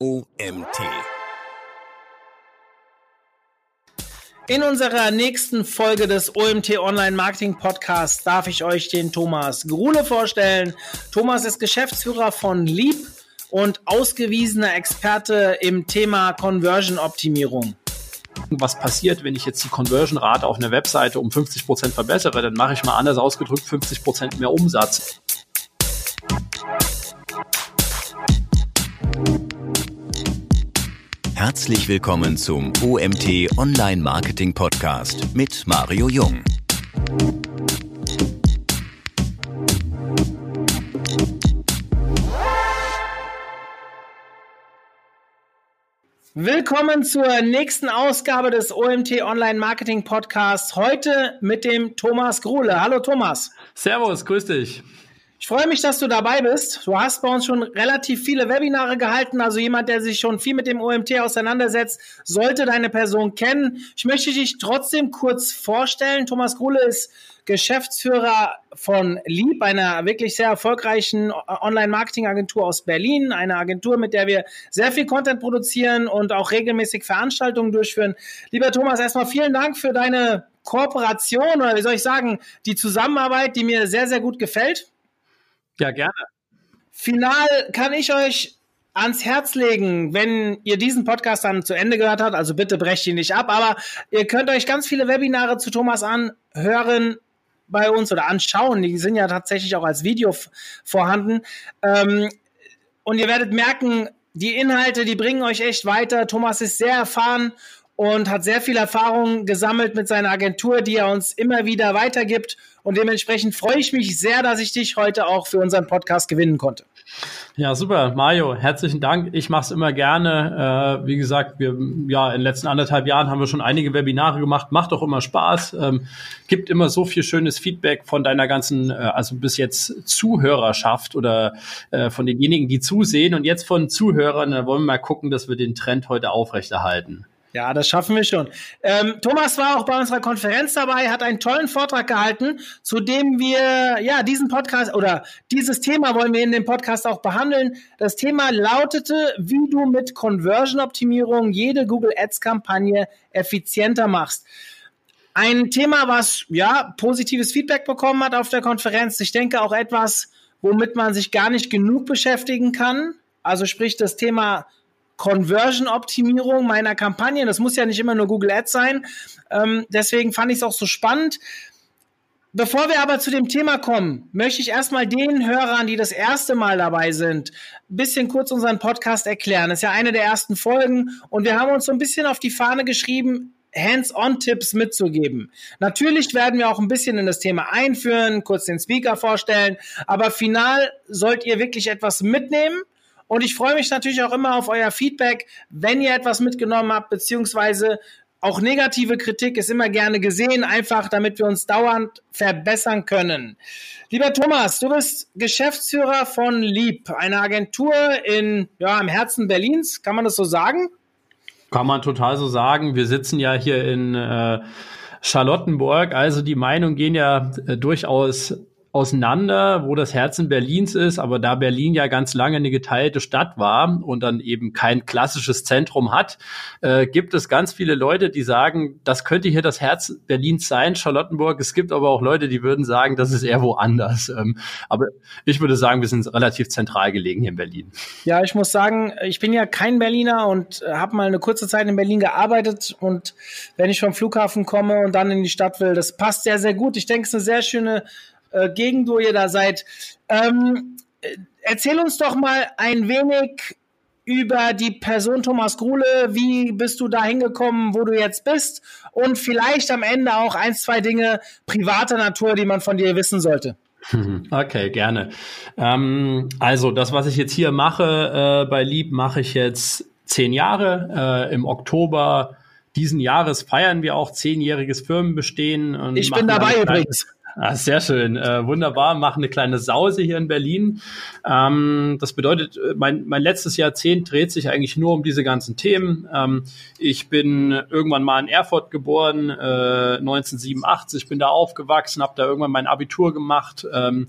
OMT. In unserer nächsten Folge des OMT Online Marketing Podcasts darf ich euch den Thomas Grule vorstellen. Thomas ist Geschäftsführer von Leap und ausgewiesener Experte im Thema Conversion Optimierung. Was passiert, wenn ich jetzt die Conversion-Rate auf einer Webseite um 50 Prozent verbessere? Dann mache ich mal anders ausgedrückt 50 Prozent mehr Umsatz. Herzlich willkommen zum OMT Online Marketing Podcast mit Mario Jung. Willkommen zur nächsten Ausgabe des OMT Online Marketing Podcasts. Heute mit dem Thomas Gruhle. Hallo Thomas. Servus, grüß dich. Ich freue mich, dass du dabei bist. Du hast bei uns schon relativ viele Webinare gehalten. Also jemand, der sich schon viel mit dem OMT auseinandersetzt, sollte deine Person kennen. Ich möchte dich trotzdem kurz vorstellen. Thomas Gruhle ist Geschäftsführer von Lieb, einer wirklich sehr erfolgreichen Online-Marketing-Agentur aus Berlin. Eine Agentur, mit der wir sehr viel Content produzieren und auch regelmäßig Veranstaltungen durchführen. Lieber Thomas, erstmal vielen Dank für deine Kooperation oder wie soll ich sagen, die Zusammenarbeit, die mir sehr, sehr gut gefällt. Ja, gerne. Final kann ich euch ans Herz legen, wenn ihr diesen Podcast dann zu Ende gehört habt. Also bitte brecht ihn nicht ab, aber ihr könnt euch ganz viele Webinare zu Thomas anhören bei uns oder anschauen. Die sind ja tatsächlich auch als Video vorhanden. Ähm, und ihr werdet merken, die Inhalte, die bringen euch echt weiter. Thomas ist sehr erfahren und hat sehr viel Erfahrung gesammelt mit seiner Agentur, die er uns immer wieder weitergibt. Und dementsprechend freue ich mich sehr, dass ich dich heute auch für unseren Podcast gewinnen konnte. Ja, super. Mario, herzlichen Dank. Ich mache es immer gerne. Äh, wie gesagt, wir, ja, in den letzten anderthalb Jahren haben wir schon einige Webinare gemacht. Macht auch immer Spaß. Ähm, gibt immer so viel schönes Feedback von deiner ganzen, äh, also bis jetzt Zuhörerschaft oder äh, von denjenigen, die zusehen. Und jetzt von Zuhörern, da wollen wir mal gucken, dass wir den Trend heute aufrechterhalten. Ja, das schaffen wir schon. Ähm, Thomas war auch bei unserer Konferenz dabei, hat einen tollen Vortrag gehalten, zu dem wir ja diesen Podcast oder dieses Thema wollen wir in dem Podcast auch behandeln. Das Thema lautete, wie du mit Conversion Optimierung jede Google Ads Kampagne effizienter machst. Ein Thema, was ja positives Feedback bekommen hat auf der Konferenz. Ich denke auch etwas, womit man sich gar nicht genug beschäftigen kann. Also sprich das Thema Conversion-Optimierung meiner Kampagnen. Das muss ja nicht immer nur Google Ads sein. Ähm, deswegen fand ich es auch so spannend. Bevor wir aber zu dem Thema kommen, möchte ich erstmal den Hörern, die das erste Mal dabei sind, ein bisschen kurz unseren Podcast erklären. Das ist ja eine der ersten Folgen und wir haben uns so ein bisschen auf die Fahne geschrieben, Hands-on-Tipps mitzugeben. Natürlich werden wir auch ein bisschen in das Thema einführen, kurz den Speaker vorstellen, aber final sollt ihr wirklich etwas mitnehmen und ich freue mich natürlich auch immer auf euer Feedback, wenn ihr etwas mitgenommen habt, beziehungsweise auch negative Kritik ist immer gerne gesehen, einfach damit wir uns dauernd verbessern können. Lieber Thomas, du bist Geschäftsführer von Lieb, einer Agentur in, ja, im Herzen Berlins. Kann man das so sagen? Kann man total so sagen. Wir sitzen ja hier in äh, Charlottenburg, also die Meinungen gehen ja äh, durchaus auseinander, wo das Herzen Berlins ist, aber da Berlin ja ganz lange eine geteilte Stadt war und dann eben kein klassisches Zentrum hat, äh, gibt es ganz viele Leute, die sagen, das könnte hier das Herz Berlins sein, Charlottenburg. Es gibt aber auch Leute, die würden sagen, das ist eher woanders. Ähm, aber ich würde sagen, wir sind relativ zentral gelegen hier in Berlin. Ja, ich muss sagen, ich bin ja kein Berliner und habe mal eine kurze Zeit in Berlin gearbeitet und wenn ich vom Flughafen komme und dann in die Stadt will, das passt sehr, sehr gut. Ich denke, es ist eine sehr schöne äh, Gegend, wo ihr da seid. Ähm, erzähl uns doch mal ein wenig über die Person Thomas Gruhle. Wie bist du da hingekommen, wo du jetzt bist? Und vielleicht am Ende auch ein, zwei Dinge privater Natur, die man von dir wissen sollte. Okay, gerne. Ähm, also das, was ich jetzt hier mache äh, bei Lieb, mache ich jetzt zehn Jahre. Äh, Im Oktober diesen Jahres feiern wir auch zehnjähriges Firmenbestehen. ich bin dabei übrigens. Ah, sehr schön, äh, wunderbar. Machen eine kleine Sause hier in Berlin. Ähm, das bedeutet, äh, mein, mein letztes Jahrzehnt dreht sich eigentlich nur um diese ganzen Themen. Ähm, ich bin irgendwann mal in Erfurt geboren, äh, 1987, bin da aufgewachsen, habe da irgendwann mein Abitur gemacht. Ähm,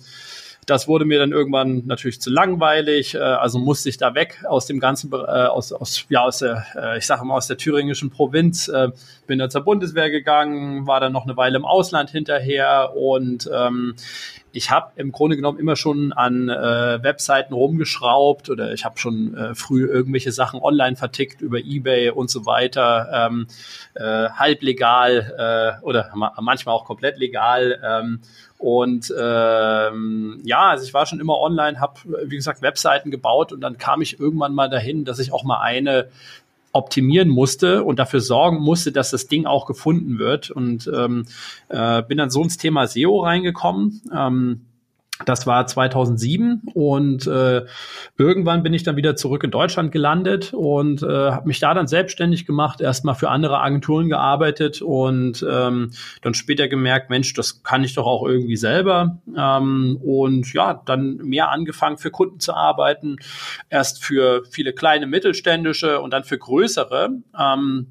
Das wurde mir dann irgendwann natürlich zu langweilig, äh, also musste ich da weg aus dem ganzen, äh, aus, aus, ja, aus der, äh, ich sage mal, aus der thüringischen Provinz, äh, bin dann zur Bundeswehr gegangen, war dann noch eine Weile im Ausland hinterher und ähm, ich habe im Grunde genommen immer schon an äh, Webseiten rumgeschraubt oder ich habe schon äh, früh irgendwelche Sachen online vertickt über eBay und so weiter, ähm, äh, halblegal äh, oder ma manchmal auch komplett legal. Ähm, und ähm, ja, also ich war schon immer online, habe wie gesagt Webseiten gebaut und dann kam ich irgendwann mal dahin, dass ich auch mal eine optimieren musste und dafür sorgen musste, dass das Ding auch gefunden wird. Und ähm, äh, bin dann so ins Thema SEO reingekommen. Ähm, das war 2007 und äh, irgendwann bin ich dann wieder zurück in Deutschland gelandet und äh, habe mich da dann selbstständig gemacht, erstmal für andere Agenturen gearbeitet und ähm, dann später gemerkt, Mensch, das kann ich doch auch irgendwie selber ähm, und ja, dann mehr angefangen für Kunden zu arbeiten, erst für viele kleine mittelständische und dann für größere. Ähm,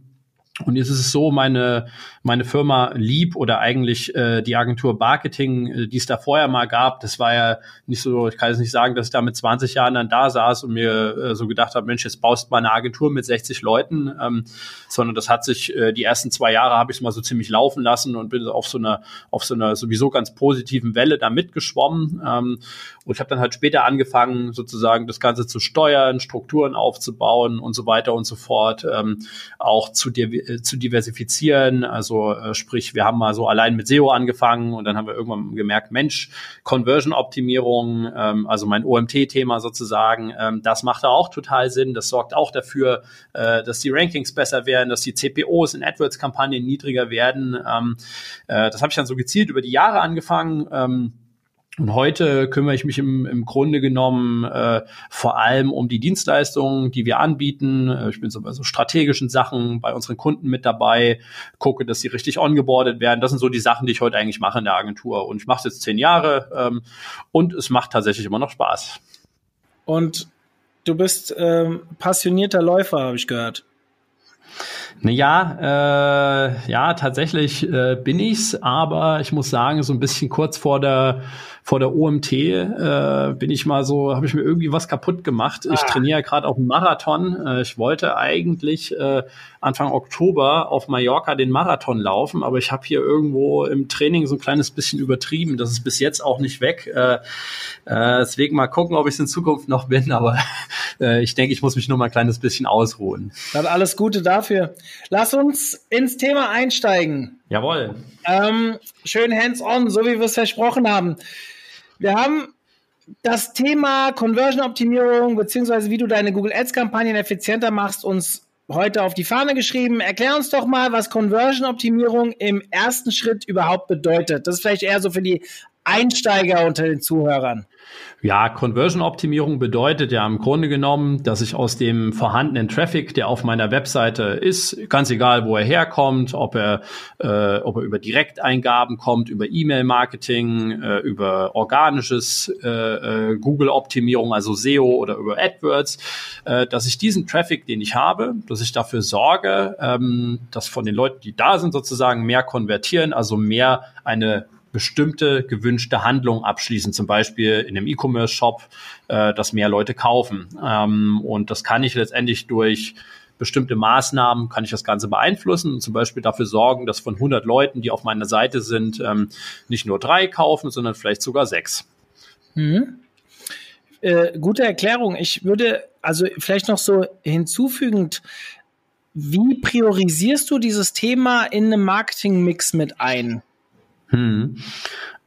und jetzt ist es so, meine, meine Firma Lieb oder eigentlich äh, die Agentur Marketing, äh, die es da vorher mal gab, das war ja nicht so, ich kann jetzt nicht sagen, dass ich da mit 20 Jahren dann da saß und mir äh, so gedacht habe, Mensch, jetzt baust du mal eine Agentur mit 60 Leuten, ähm, sondern das hat sich, äh, die ersten zwei Jahre habe ich es mal so ziemlich laufen lassen und bin auf so einer, auf so einer sowieso ganz positiven Welle da mitgeschwommen. Ähm, und ich habe dann halt später angefangen, sozusagen das Ganze zu steuern, Strukturen aufzubauen und so weiter und so fort, ähm, auch zu dir äh, zu diversifizieren. Also äh, sprich, wir haben mal so allein mit SEO angefangen und dann haben wir irgendwann gemerkt, Mensch, Conversion-Optimierung, ähm, also mein OMT-Thema sozusagen, ähm, das macht da auch total Sinn. Das sorgt auch dafür, äh, dass die Rankings besser werden, dass die CPOs in AdWords-Kampagnen niedriger werden. Ähm, äh, das habe ich dann so gezielt über die Jahre angefangen. Ähm, und heute kümmere ich mich im, im Grunde genommen äh, vor allem um die Dienstleistungen, die wir anbieten. Äh, ich bin so bei so strategischen Sachen bei unseren Kunden mit dabei, gucke, dass sie richtig ongeboardet werden. Das sind so die Sachen, die ich heute eigentlich mache in der Agentur. Und ich mache es jetzt zehn Jahre ähm, und es macht tatsächlich immer noch Spaß. Und du bist ähm, passionierter Läufer, habe ich gehört. Naja, äh, ja, tatsächlich äh, bin ich's, aber ich muss sagen, so ein bisschen kurz vor der vor der OMT äh, bin ich mal so, habe ich mir irgendwie was kaputt gemacht. Ich ah. trainiere gerade auf dem Marathon. Äh, ich wollte eigentlich äh, Anfang Oktober auf Mallorca den Marathon laufen, aber ich habe hier irgendwo im Training so ein kleines bisschen übertrieben. Das ist bis jetzt auch nicht weg. Äh, äh, deswegen mal gucken, ob ich es in Zukunft noch bin, aber äh, ich denke, ich muss mich nur mal ein kleines bisschen ausruhen. Dann alles Gute dafür. Lass uns ins Thema einsteigen. Jawohl. Ähm, schön hands-on, so wie wir es versprochen haben. Wir haben das Thema Conversion-Optimierung beziehungsweise wie du deine Google Ads-Kampagnen effizienter machst, uns heute auf die Fahne geschrieben. Erklär uns doch mal, was Conversion-Optimierung im ersten Schritt überhaupt bedeutet. Das ist vielleicht eher so für die Einsteiger unter den Zuhörern. Ja, Conversion-Optimierung bedeutet ja im Grunde genommen, dass ich aus dem vorhandenen Traffic, der auf meiner Webseite ist, ganz egal, wo er herkommt, ob er, äh, ob er über Direkteingaben kommt, über E-Mail-Marketing, äh, über organisches äh, äh, Google-Optimierung, also SEO oder über AdWords, äh, dass ich diesen Traffic, den ich habe, dass ich dafür sorge, ähm, dass von den Leuten, die da sind, sozusagen mehr konvertieren, also mehr eine bestimmte gewünschte Handlung abschließen, zum Beispiel in einem E-Commerce-Shop, äh, dass mehr Leute kaufen. Ähm, und das kann ich letztendlich durch bestimmte Maßnahmen kann ich das Ganze beeinflussen und zum Beispiel dafür sorgen, dass von 100 Leuten, die auf meiner Seite sind, ähm, nicht nur drei kaufen, sondern vielleicht sogar sechs. Mhm. Äh, gute Erklärung. Ich würde also vielleicht noch so hinzufügend, wie priorisierst du dieses Thema in einem Marketing-Mix mit ein? Hm.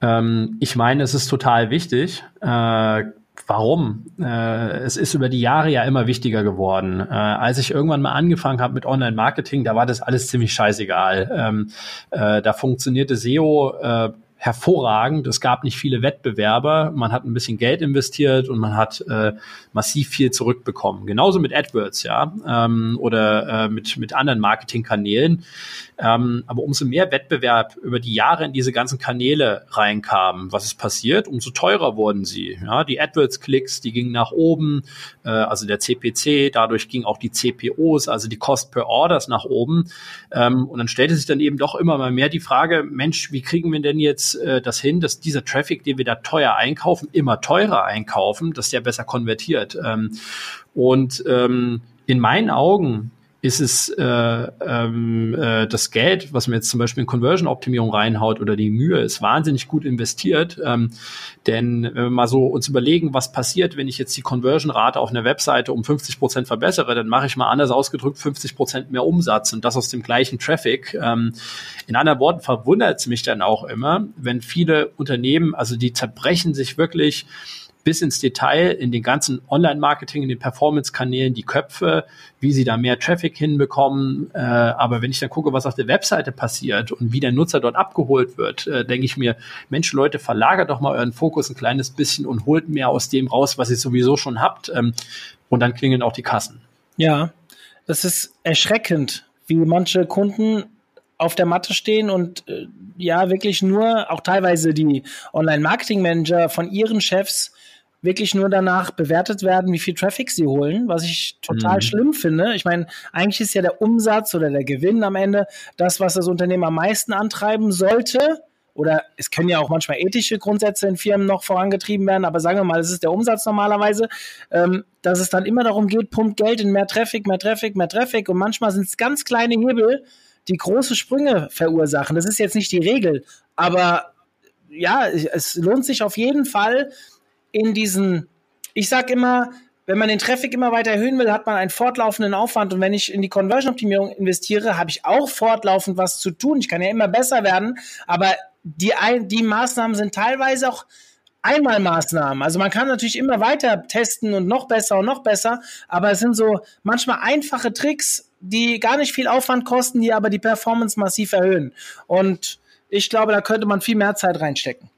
Ähm, ich meine, es ist total wichtig. Äh, warum? Äh, es ist über die Jahre ja immer wichtiger geworden. Äh, als ich irgendwann mal angefangen habe mit Online-Marketing, da war das alles ziemlich scheißegal. Ähm, äh, da funktionierte SEO äh, hervorragend. Es gab nicht viele Wettbewerber. Man hat ein bisschen Geld investiert und man hat äh, massiv viel zurückbekommen. Genauso mit AdWords, ja, ähm, oder äh, mit mit anderen Marketingkanälen. Ähm, aber umso mehr Wettbewerb über die Jahre in diese ganzen Kanäle reinkam, was ist passiert? Umso teurer wurden sie. Ja, die AdWords-Klicks, die gingen nach oben, äh, also der CPC, dadurch ging auch die CPOs, also die Cost per Orders nach oben. Ähm, und dann stellte sich dann eben doch immer mal mehr die Frage, Mensch, wie kriegen wir denn jetzt äh, das hin, dass dieser Traffic, den wir da teuer einkaufen, immer teurer einkaufen, dass der besser konvertiert. Ähm, und ähm, in meinen Augen ist es äh, ähm, äh, das Geld, was man jetzt zum Beispiel in Conversion-Optimierung reinhaut oder die Mühe, ist wahnsinnig gut investiert. Ähm, denn wenn wir mal so uns überlegen, was passiert, wenn ich jetzt die Conversion-Rate auf einer Webseite um 50 Prozent verbessere, dann mache ich mal anders ausgedrückt 50 Prozent mehr Umsatz und das aus dem gleichen Traffic. Ähm, in anderen Worten verwundert es mich dann auch immer, wenn viele Unternehmen, also die zerbrechen sich wirklich bis ins Detail in den ganzen Online-Marketing, in den Performance-Kanälen, die Köpfe, wie sie da mehr Traffic hinbekommen. Äh, aber wenn ich dann gucke, was auf der Webseite passiert und wie der Nutzer dort abgeholt wird, äh, denke ich mir, Mensch, Leute, verlagert doch mal euren Fokus ein kleines bisschen und holt mehr aus dem raus, was ihr sowieso schon habt. Ähm, und dann klingeln auch die Kassen. Ja, das ist erschreckend, wie manche Kunden auf der Matte stehen und äh, ja wirklich nur auch teilweise die Online-Marketing-Manager von ihren Chefs wirklich nur danach bewertet werden, wie viel Traffic sie holen, was ich total mhm. schlimm finde. Ich meine, eigentlich ist ja der Umsatz oder der Gewinn am Ende das, was das Unternehmen am meisten antreiben sollte. Oder es können ja auch manchmal ethische Grundsätze in Firmen noch vorangetrieben werden, aber sagen wir mal, es ist der Umsatz normalerweise, ähm, dass es dann immer darum geht, pumpt Geld in mehr Traffic, mehr Traffic, mehr Traffic und manchmal sind es ganz kleine Hebel, die große Sprünge verursachen. Das ist jetzt nicht die Regel, aber ja, es lohnt sich auf jeden Fall, in diesen, ich sag immer, wenn man den Traffic immer weiter erhöhen will, hat man einen fortlaufenden Aufwand. Und wenn ich in die Conversion-Optimierung investiere, habe ich auch fortlaufend was zu tun. Ich kann ja immer besser werden, aber die, die Maßnahmen sind teilweise auch Einmalmaßnahmen. Also man kann natürlich immer weiter testen und noch besser und noch besser, aber es sind so manchmal einfache Tricks, die gar nicht viel Aufwand kosten, die aber die Performance massiv erhöhen. Und ich glaube, da könnte man viel mehr Zeit reinstecken.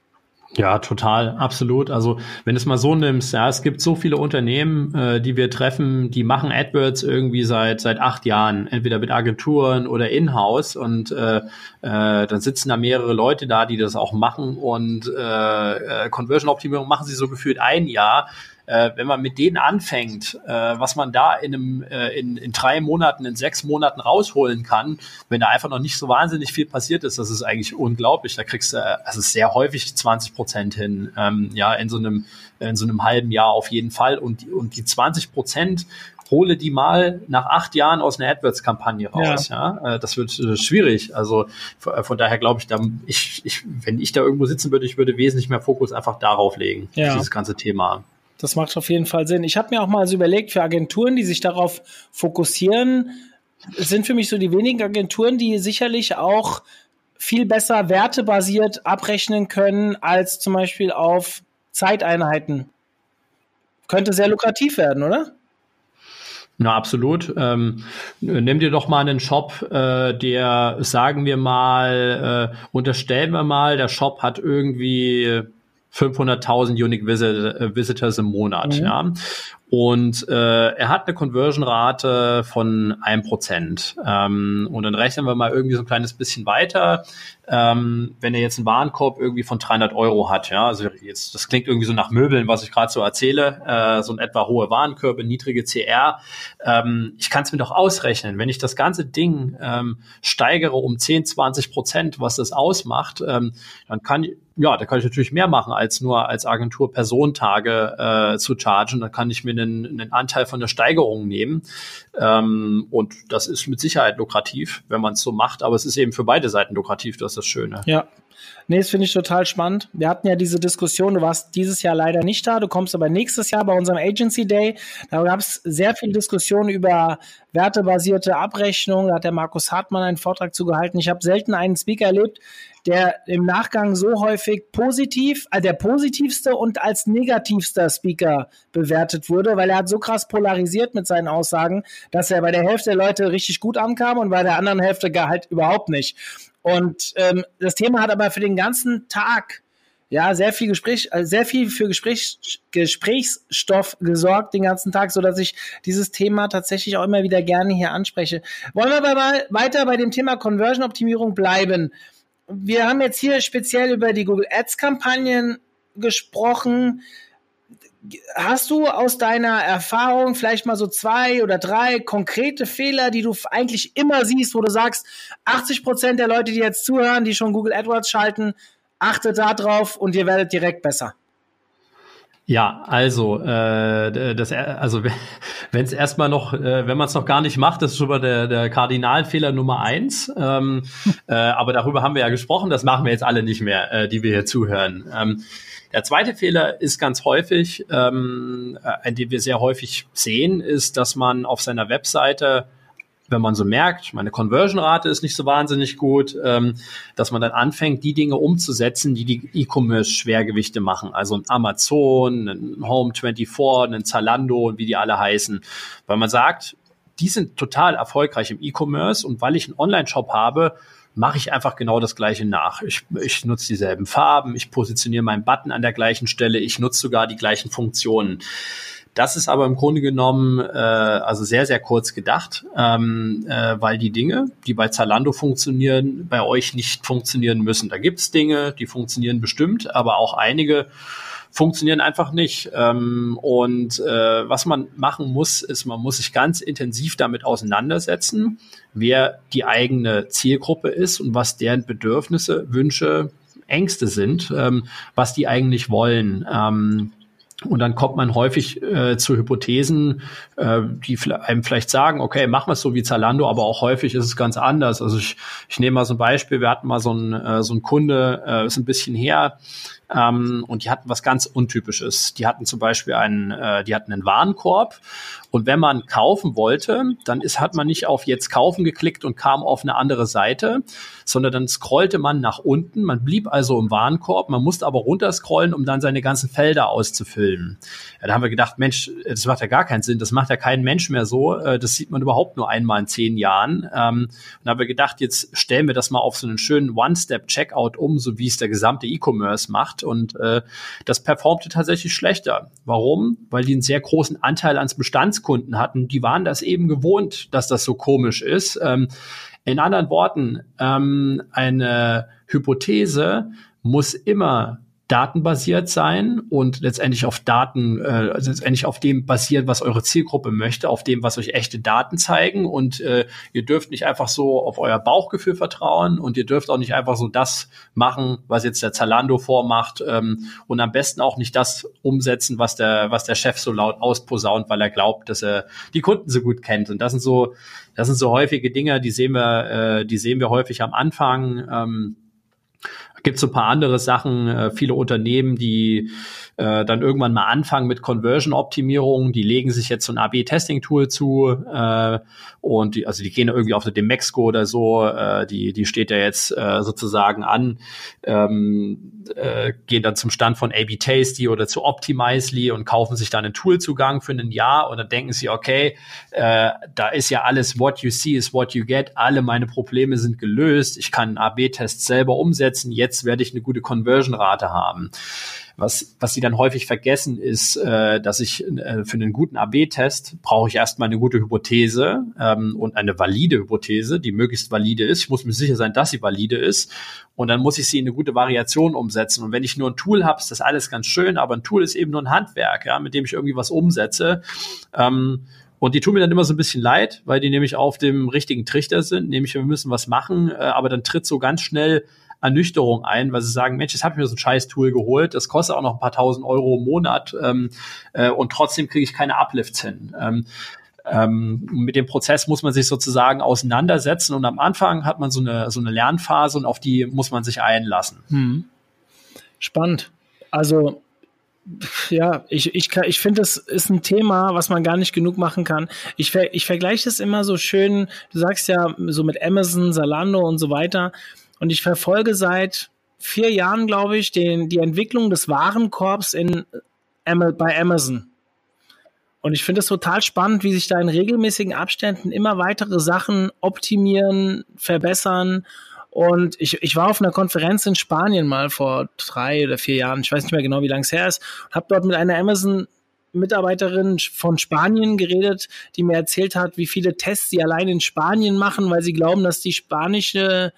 Ja, total, absolut. Also wenn du es mal so nimmst, ja, es gibt so viele Unternehmen, äh, die wir treffen, die machen AdWords irgendwie seit seit acht Jahren, entweder mit Agenturen oder in-house und äh, äh, dann sitzen da mehrere Leute da, die das auch machen und äh, äh Conversion-Optimierung machen sie so gefühlt ein Jahr äh, wenn man mit denen anfängt, äh, was man da in, einem, äh, in, in drei Monaten, in sechs Monaten rausholen kann, wenn da einfach noch nicht so wahnsinnig viel passiert ist, das ist eigentlich unglaublich. Da kriegst du, also sehr häufig 20 Prozent hin, ähm, ja, in so einem, in so einem halben Jahr auf jeden Fall. Und, und die 20 Prozent hole die mal nach acht Jahren aus einer AdWords-Kampagne raus. Ja. ja. Äh, das wird äh, schwierig. Also von daher glaube ich, da, ich, ich, wenn ich da irgendwo sitzen würde, ich würde wesentlich mehr Fokus einfach darauf legen, ja. dieses ganze Thema. Das macht auf jeden Fall Sinn. Ich habe mir auch mal so überlegt, für Agenturen, die sich darauf fokussieren, sind für mich so die wenigen Agenturen, die sicherlich auch viel besser wertebasiert abrechnen können als zum Beispiel auf Zeiteinheiten. Könnte sehr lukrativ werden, oder? Na, absolut. Ähm, nimm dir doch mal einen Shop, äh, der, sagen wir mal, äh, unterstellen wir mal, der Shop hat irgendwie 500.000 Unique Visit äh, Visitors im Monat. Mhm. Ja. Und äh, er hat eine Conversion-Rate von einem Prozent. Ähm, und dann rechnen wir mal irgendwie so ein kleines bisschen weiter. Ähm, wenn er jetzt einen Warenkorb irgendwie von 300 Euro hat, ja, also jetzt, das klingt irgendwie so nach Möbeln, was ich gerade so erzähle, äh, so ein etwa hohe Warenkörbe, niedrige CR. Ähm, ich kann es mir doch ausrechnen, wenn ich das ganze Ding ähm, steigere um 10, 20 Prozent, was das ausmacht, ähm, dann kann ich ja, da kann ich natürlich mehr machen, als nur als Agentur Personentage äh, zu chargen. Da kann ich mir einen, einen Anteil von der Steigerung nehmen. Ähm, und das ist mit Sicherheit lukrativ, wenn man es so macht. Aber es ist eben für beide Seiten lukrativ, das ist das Schöne. Ja, Nee, das finde ich total spannend. Wir hatten ja diese Diskussion, du warst dieses Jahr leider nicht da, du kommst aber nächstes Jahr bei unserem Agency Day. Da gab es sehr viel Diskussion über wertebasierte Abrechnung. Da hat der Markus Hartmann einen Vortrag zugehalten. Ich habe selten einen Speaker erlebt, der im Nachgang so häufig positiv, also der positivste und als negativster Speaker bewertet wurde, weil er hat so krass polarisiert mit seinen Aussagen, dass er bei der Hälfte der Leute richtig gut ankam und bei der anderen Hälfte halt überhaupt nicht. Und ähm, das Thema hat aber für den ganzen Tag ja sehr viel Gespräch, also sehr viel für Gespräch, Gesprächsstoff gesorgt den ganzen Tag, so dass ich dieses Thema tatsächlich auch immer wieder gerne hier anspreche. Wollen wir aber mal weiter bei dem Thema Conversion Optimierung bleiben? Wir haben jetzt hier speziell über die Google Ads Kampagnen gesprochen hast du aus deiner Erfahrung vielleicht mal so zwei oder drei konkrete Fehler, die du eigentlich immer siehst, wo du sagst, 80 Prozent der Leute, die jetzt zuhören, die schon Google AdWords schalten, Achtet darauf und ihr werdet direkt besser. Ja, also äh, das, also wenn es erstmal noch, äh, wenn man es noch gar nicht macht, das ist schon mal der, der Kardinalfehler Nummer eins. Ähm, äh, aber darüber haben wir ja gesprochen. Das machen wir jetzt alle nicht mehr, äh, die wir hier zuhören. Ähm, der zweite Fehler ist ganz häufig, ähm, äh, den wir sehr häufig sehen, ist, dass man auf seiner Webseite wenn man so merkt, meine Conversion-Rate ist nicht so wahnsinnig gut, ähm, dass man dann anfängt, die Dinge umzusetzen, die die E-Commerce-Schwergewichte machen. Also ein Amazon, ein Home24, ein Zalando und wie die alle heißen. Weil man sagt, die sind total erfolgreich im E-Commerce und weil ich einen Online-Shop habe, mache ich einfach genau das Gleiche nach. Ich, ich nutze dieselben Farben, ich positioniere meinen Button an der gleichen Stelle, ich nutze sogar die gleichen Funktionen. Das ist aber im Grunde genommen äh, also sehr, sehr kurz gedacht, ähm, äh, weil die Dinge, die bei Zalando funktionieren, bei euch nicht funktionieren müssen. Da gibt's Dinge, die funktionieren bestimmt, aber auch einige funktionieren einfach nicht. Ähm, und äh, was man machen muss, ist, man muss sich ganz intensiv damit auseinandersetzen, wer die eigene Zielgruppe ist und was deren Bedürfnisse, Wünsche, Ängste sind, ähm, was die eigentlich wollen. Ähm, und dann kommt man häufig äh, zu Hypothesen, äh, die einem vielleicht sagen, okay, machen wir es so wie Zalando, aber auch häufig ist es ganz anders. Also ich, ich nehme mal so ein Beispiel, wir hatten mal so ein, äh, so ein Kunde, äh, ist ein bisschen her, ähm, und die hatten was ganz Untypisches. Die hatten zum Beispiel einen, äh, die hatten einen Warenkorb und wenn man kaufen wollte, dann ist, hat man nicht auf jetzt kaufen geklickt und kam auf eine andere Seite, sondern dann scrollte man nach unten. Man blieb also im Warenkorb, man musste aber runterscrollen, um dann seine ganzen Felder auszufüllen. Ja, da haben wir gedacht, Mensch, das macht ja gar keinen Sinn, das macht ja kein Mensch mehr so. Äh, das sieht man überhaupt nur einmal in zehn Jahren. Ähm, und da haben wir gedacht, jetzt stellen wir das mal auf so einen schönen One-Step-Checkout um, so wie es der gesamte E-Commerce macht. Und äh, das performte tatsächlich schlechter. Warum? Weil die einen sehr großen Anteil ans Bestandskunden hatten. Die waren das eben gewohnt, dass das so komisch ist. Ähm, in anderen Worten, ähm, eine Hypothese muss immer datenbasiert sein und letztendlich auf Daten, äh, letztendlich auf dem basieren, was eure Zielgruppe möchte, auf dem, was euch echte Daten zeigen. Und äh, ihr dürft nicht einfach so auf euer Bauchgefühl vertrauen und ihr dürft auch nicht einfach so das machen, was jetzt der Zalando vormacht ähm, und am besten auch nicht das umsetzen, was der, was der Chef so laut ausposaunt, weil er glaubt, dass er die Kunden so gut kennt. Und das sind so, das sind so häufige Dinge, die sehen wir, äh, die sehen wir häufig am Anfang. Ähm, gibt so ein paar andere Sachen, äh, viele Unternehmen, die äh, dann irgendwann mal anfangen mit Conversion-Optimierung, die legen sich jetzt so ein AB-Testing-Tool zu äh, und die, also die gehen irgendwie auf den Mexico oder so, äh, die, die steht ja jetzt äh, sozusagen an, ähm, äh, gehen dann zum Stand von AB Tasty oder zu Optimizely und kaufen sich dann einen Toolzugang für ein Jahr und dann denken sie, okay, äh, da ist ja alles what you see is what you get, alle meine Probleme sind gelöst, ich kann einen AB-Test selber umsetzen, jetzt werde ich eine gute Conversion-Rate haben. Was, was sie dann häufig vergessen, ist, äh, dass ich äh, für einen guten AB-Test brauche ich erstmal eine gute Hypothese ähm, und eine valide Hypothese, die möglichst valide ist. Ich muss mir sicher sein, dass sie valide ist. Und dann muss ich sie in eine gute Variation umsetzen. Und wenn ich nur ein Tool habe, ist das alles ganz schön, aber ein Tool ist eben nur ein Handwerk, ja, mit dem ich irgendwie was umsetze. Ähm, und die tun mir dann immer so ein bisschen leid, weil die nämlich auf dem richtigen Trichter sind, nämlich wir müssen was machen, äh, aber dann tritt so ganz schnell Ernüchterung ein, weil sie sagen, Mensch, jetzt habe ich mir so ein scheiß Tool geholt, das kostet auch noch ein paar tausend Euro im Monat ähm, äh, und trotzdem kriege ich keine Uplifts hin. Ähm, ähm, mit dem Prozess muss man sich sozusagen auseinandersetzen und am Anfang hat man so eine, so eine Lernphase und auf die muss man sich einlassen. Hm. Spannend. Also ja, ich, ich, ich finde, das ist ein Thema, was man gar nicht genug machen kann. Ich, ich vergleiche es immer so schön, du sagst ja so mit Amazon, Salando und so weiter. Und ich verfolge seit vier Jahren, glaube ich, den, die Entwicklung des Warenkorbs in, bei Amazon. Und ich finde es total spannend, wie sich da in regelmäßigen Abständen immer weitere Sachen optimieren, verbessern. Und ich, ich war auf einer Konferenz in Spanien mal vor drei oder vier Jahren, ich weiß nicht mehr genau, wie lange es her ist, und habe dort mit einer Amazon Mitarbeiterin von Spanien geredet, die mir erzählt hat, wie viele Tests sie allein in Spanien machen, weil sie glauben, dass die spanische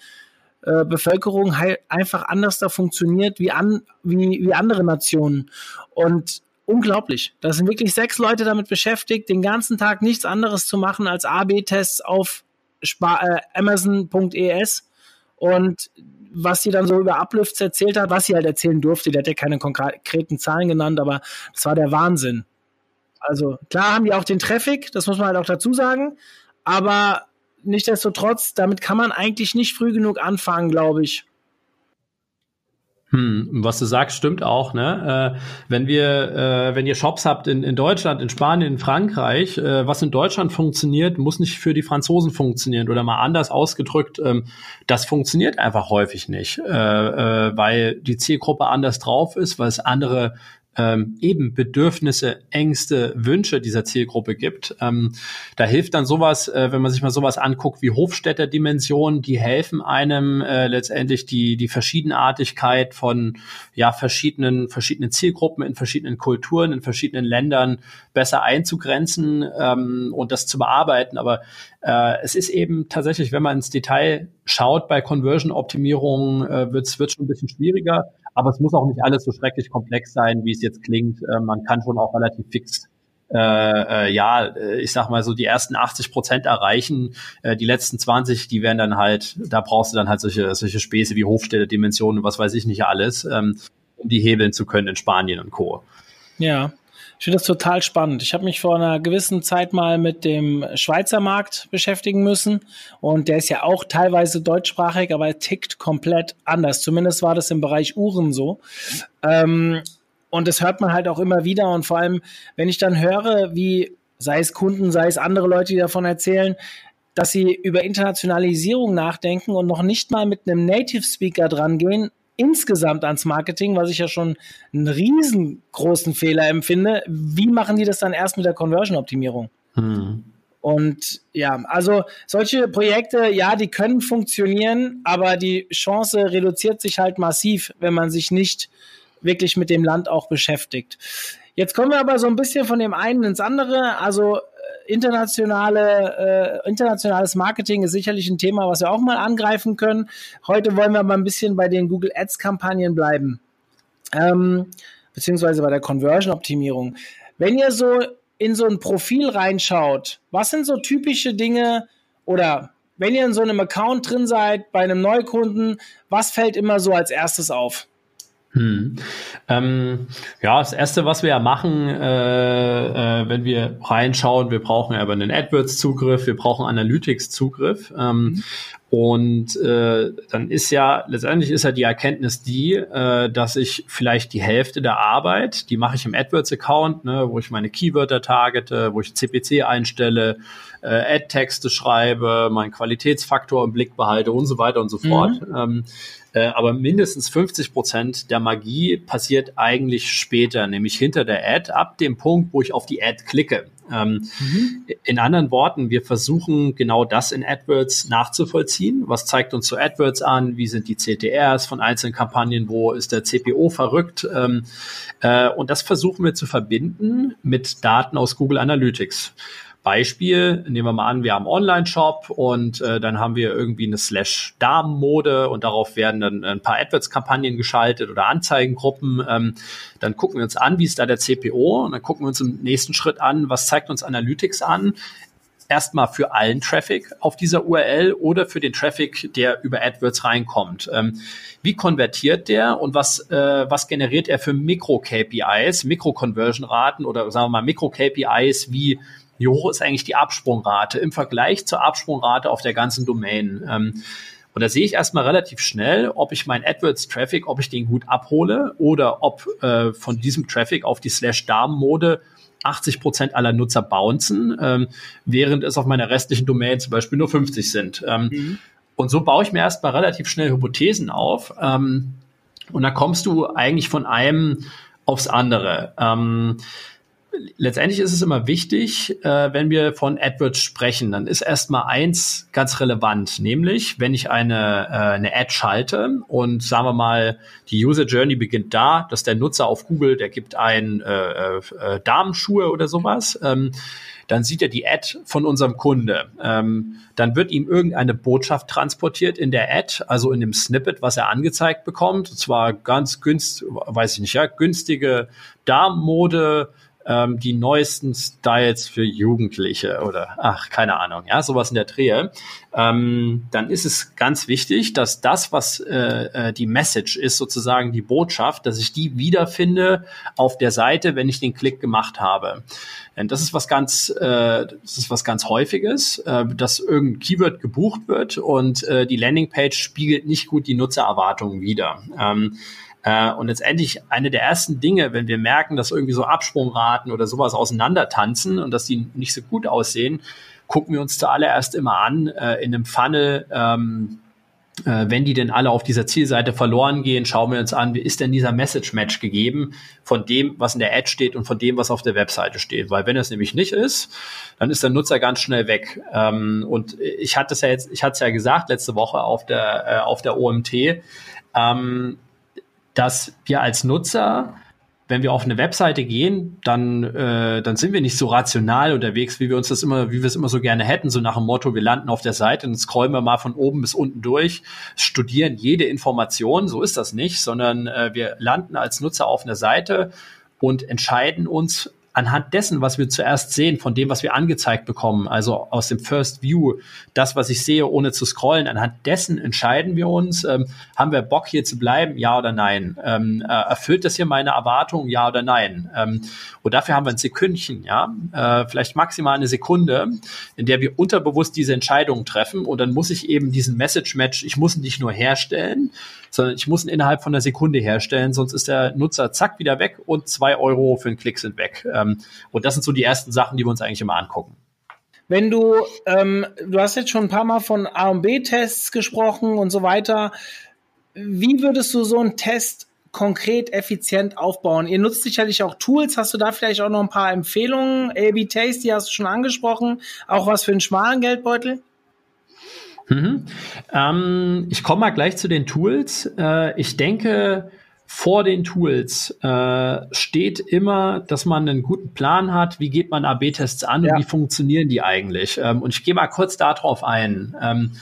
äh, Bevölkerung halt einfach anders da funktioniert wie, an, wie, wie andere Nationen. Und unglaublich. Da sind wirklich sechs Leute damit beschäftigt, den ganzen Tag nichts anderes zu machen als AB-Tests auf äh, Amazon.es und was sie dann so über Uplifts erzählt hat, was sie halt erzählen durfte, der hat ja keine konkreten Zahlen genannt, aber das war der Wahnsinn. Also klar haben die auch den Traffic, das muss man halt auch dazu sagen, aber nichtsdestotrotz, damit kann man eigentlich nicht früh genug anfangen, glaube ich. Hm, was du sagst, stimmt auch. Ne? Äh, wenn wir, äh, wenn ihr Shops habt in, in Deutschland, in Spanien, in Frankreich, äh, was in Deutschland funktioniert, muss nicht für die Franzosen funktionieren oder mal anders ausgedrückt, ähm, das funktioniert einfach häufig nicht, äh, äh, weil die Zielgruppe anders drauf ist, weil es andere ähm, eben Bedürfnisse, Ängste, Wünsche dieser Zielgruppe gibt. Ähm, da hilft dann sowas, äh, wenn man sich mal sowas anguckt wie Hofstädter-Dimensionen, die helfen einem äh, letztendlich die, die Verschiedenartigkeit von ja, verschiedenen, verschiedenen Zielgruppen in verschiedenen Kulturen, in verschiedenen Ländern besser einzugrenzen ähm, und das zu bearbeiten. Aber äh, es ist eben tatsächlich, wenn man ins Detail schaut bei Conversion-Optimierung, äh, wird es schon ein bisschen schwieriger. Aber es muss auch nicht alles so schrecklich komplex sein, wie es jetzt klingt. Äh, man kann schon auch relativ fix äh, äh, ja, äh, ich sag mal so die ersten 80 Prozent erreichen, äh, die letzten 20, die werden dann halt, da brauchst du dann halt solche, solche Späße wie Hofstelle, Dimensionen, was weiß ich nicht alles, ähm, um die hebeln zu können in Spanien und Co. Ja, ich finde das total spannend. Ich habe mich vor einer gewissen Zeit mal mit dem Schweizer Markt beschäftigen müssen und der ist ja auch teilweise deutschsprachig, aber er tickt komplett anders. Zumindest war das im Bereich Uhren so. Ähm, und das hört man halt auch immer wieder und vor allem, wenn ich dann höre, wie sei es Kunden, sei es andere Leute, die davon erzählen, dass sie über Internationalisierung nachdenken und noch nicht mal mit einem Native Speaker dran gehen, insgesamt ans Marketing, was ich ja schon einen riesengroßen Fehler empfinde. Wie machen die das dann erst mit der Conversion-Optimierung? Hm. Und ja, also solche Projekte, ja, die können funktionieren, aber die Chance reduziert sich halt massiv, wenn man sich nicht wirklich mit dem Land auch beschäftigt. Jetzt kommen wir aber so ein bisschen von dem einen ins andere. Also internationale, äh, internationales Marketing ist sicherlich ein Thema, was wir auch mal angreifen können. Heute wollen wir mal ein bisschen bei den Google Ads Kampagnen bleiben, ähm, beziehungsweise bei der Conversion-Optimierung. Wenn ihr so in so ein Profil reinschaut, was sind so typische Dinge oder wenn ihr in so einem Account drin seid, bei einem Neukunden, was fällt immer so als erstes auf? Hm. Ähm, ja, das erste, was wir ja machen, äh, äh, wenn wir reinschauen, wir brauchen aber einen AdWords-Zugriff, wir brauchen Analytics-Zugriff. Ähm, mhm. Und äh, dann ist ja, letztendlich ist ja die Erkenntnis die, äh, dass ich vielleicht die Hälfte der Arbeit, die mache ich im AdWords-Account, ne, wo ich meine Keywörter targete, wo ich CPC einstelle, äh, Ad-Texte schreibe, meinen Qualitätsfaktor im Blick behalte und so weiter und so fort. Mhm. Ähm, äh, aber mindestens 50 Prozent der Magie passiert eigentlich später, nämlich hinter der Ad, ab dem Punkt, wo ich auf die Ad klicke. Ähm, mhm. In anderen Worten, wir versuchen genau das in AdWords nachzuvollziehen. Was zeigt uns so AdWords an? Wie sind die CTRs von einzelnen Kampagnen? Wo ist der CPO verrückt? Ähm, äh, und das versuchen wir zu verbinden mit Daten aus Google Analytics. Beispiel, nehmen wir mal an, wir haben einen Online-Shop und äh, dann haben wir irgendwie eine Slash-Damen-Mode und darauf werden dann ein paar AdWords-Kampagnen geschaltet oder Anzeigengruppen. Ähm, dann gucken wir uns an, wie ist da der CPO und dann gucken wir uns im nächsten Schritt an, was zeigt uns Analytics an. Erstmal für allen Traffic auf dieser URL oder für den Traffic, der über AdWords reinkommt. Ähm, wie konvertiert der und was, äh, was generiert er für Mikro-KPIs, Mikro-Conversion-Raten oder sagen wir mal Mikro-KPIs wie wie hoch ist eigentlich die Absprungrate im Vergleich zur Absprungrate auf der ganzen Domain. Ähm, und da sehe ich erstmal relativ schnell, ob ich meinen AdWords-Traffic, ob ich den gut abhole oder ob äh, von diesem Traffic auf die Slash-Darm-Mode 80 Prozent aller Nutzer bouncen, ähm, während es auf meiner restlichen Domain zum Beispiel nur 50 sind. Ähm, mhm. Und so baue ich mir erstmal relativ schnell Hypothesen auf. Ähm, und da kommst du eigentlich von einem aufs andere. Ähm, letztendlich ist es immer wichtig, äh, wenn wir von AdWords sprechen, dann ist erstmal eins ganz relevant, nämlich wenn ich eine, äh, eine Ad schalte und sagen wir mal, die User Journey beginnt da, dass der Nutzer auf Google, der gibt ein äh, äh, Damenschuhe oder sowas, ähm, dann sieht er die Ad von unserem Kunde. Ähm, dann wird ihm irgendeine Botschaft transportiert in der Ad, also in dem Snippet, was er angezeigt bekommt. Und zwar ganz günstig, weiß ich nicht, ja, günstige Darmmode, ähm, die neuesten Styles für Jugendliche oder ach, keine Ahnung, ja, sowas in der Drehe, ähm, dann ist es ganz wichtig, dass das, was äh, äh, die Message ist, sozusagen die Botschaft, dass ich die wiederfinde auf der Seite, wenn ich den Klick gemacht habe. Denn das ist was ganz, äh, das ist was ganz häufiges, äh, dass irgendein Keyword gebucht wird und äh, die Landingpage spiegelt nicht gut die Nutzererwartungen wider. Ähm, äh, und letztendlich eine der ersten Dinge, wenn wir merken, dass irgendwie so Absprungraten oder sowas auseinandertanzen und dass die nicht so gut aussehen, gucken wir uns zuallererst immer an äh, in einem Funnel, ähm, äh, wenn die denn alle auf dieser Zielseite verloren gehen, schauen wir uns an, wie ist denn dieser Message-Match gegeben von dem, was in der Ad steht und von dem, was auf der Webseite steht. Weil wenn es nämlich nicht ist, dann ist der Nutzer ganz schnell weg. Ähm, und ich hatte es ja jetzt, ich hatte es ja gesagt letzte Woche auf der, äh, auf der OMT, ähm, dass wir als Nutzer, wenn wir auf eine Webseite gehen, dann, äh, dann sind wir nicht so rational unterwegs, wie wir uns das immer, wie wir es immer so gerne hätten, so nach dem Motto, wir landen auf der Seite und scrollen wir mal von oben bis unten durch, studieren jede Information, so ist das nicht, sondern äh, wir landen als Nutzer auf einer Seite und entscheiden uns anhand dessen, was wir zuerst sehen, von dem, was wir angezeigt bekommen, also aus dem First View, das, was ich sehe, ohne zu scrollen, anhand dessen entscheiden wir uns, ähm, haben wir Bock hier zu bleiben, ja oder nein? Ähm, äh, erfüllt das hier meine Erwartungen, ja oder nein? Ähm, und dafür haben wir ein Sekündchen, ja, äh, vielleicht maximal eine Sekunde, in der wir unterbewusst diese Entscheidungen treffen und dann muss ich eben diesen Message-Match, ich muss ihn nicht nur herstellen, sondern ich muss ihn innerhalb von einer Sekunde herstellen, sonst ist der Nutzer zack wieder weg und zwei Euro für einen Klick sind weg. Ähm, und das sind so die ersten Sachen, die wir uns eigentlich immer angucken. Wenn du, ähm, du hast jetzt schon ein paar Mal von A und B-Tests gesprochen und so weiter. Wie würdest du so einen Test konkret effizient aufbauen? Ihr nutzt sicherlich auch Tools. Hast du da vielleicht auch noch ein paar Empfehlungen? AB Taste, die hast du schon angesprochen. Auch was für einen schmalen Geldbeutel? Mhm. Ähm, ich komme mal gleich zu den Tools. Äh, ich denke, vor den Tools äh, steht immer, dass man einen guten Plan hat, wie geht man AB-Tests an ja. und wie funktionieren die eigentlich. Ähm, und ich gehe mal kurz darauf ein. Ähm,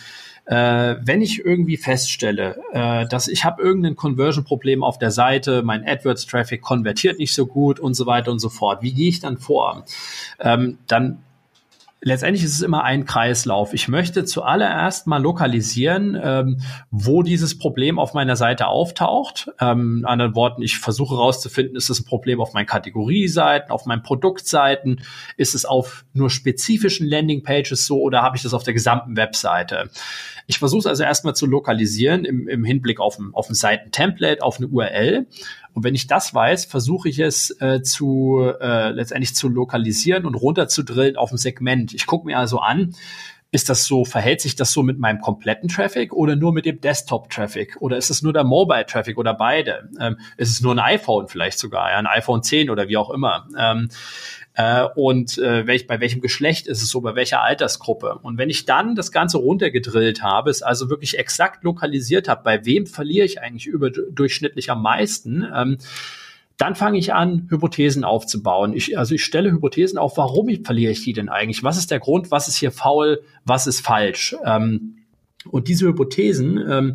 äh, wenn ich irgendwie feststelle, äh, dass ich habe irgendein Conversion-Problem auf der Seite, mein AdWords-Traffic konvertiert nicht so gut und so weiter und so fort, wie gehe ich dann vor? Ähm, dann letztendlich ist es immer ein Kreislauf. Ich möchte zuallererst mal lokalisieren, ähm, wo dieses Problem auf meiner Seite auftaucht. Ähm, anderen Worten, ich versuche herauszufinden, ist es ein Problem auf meinen Kategorieseiten, auf meinen Produktseiten, ist es auf nur spezifischen Landingpages so oder habe ich das auf der gesamten Webseite? Ich versuche es also erstmal zu lokalisieren im, im Hinblick auf ein, auf ein Seitentemplate, auf eine URL und wenn ich das weiß, versuche ich es äh, zu äh, letztendlich zu lokalisieren und runterzudrillen auf ein Segment. Ich gucke mir also an, ist das so, verhält sich das so mit meinem kompletten Traffic oder nur mit dem Desktop-Traffic? Oder ist es nur der Mobile-Traffic oder beide? Ähm, ist es nur ein iPhone vielleicht sogar, ja, ein iPhone 10 oder wie auch immer? Ähm, äh, und äh, welch, bei welchem Geschlecht ist es so, bei welcher Altersgruppe. Und wenn ich dann das Ganze runtergedrillt habe, es also wirklich exakt lokalisiert habe, bei wem verliere ich eigentlich überdurchschnittlich am meisten, ähm, dann fange ich an, Hypothesen aufzubauen. Ich, also ich stelle Hypothesen auf, warum verliere ich die denn eigentlich? Was ist der Grund? Was ist hier faul? Was ist falsch? Ähm, und diese Hypothesen, ähm,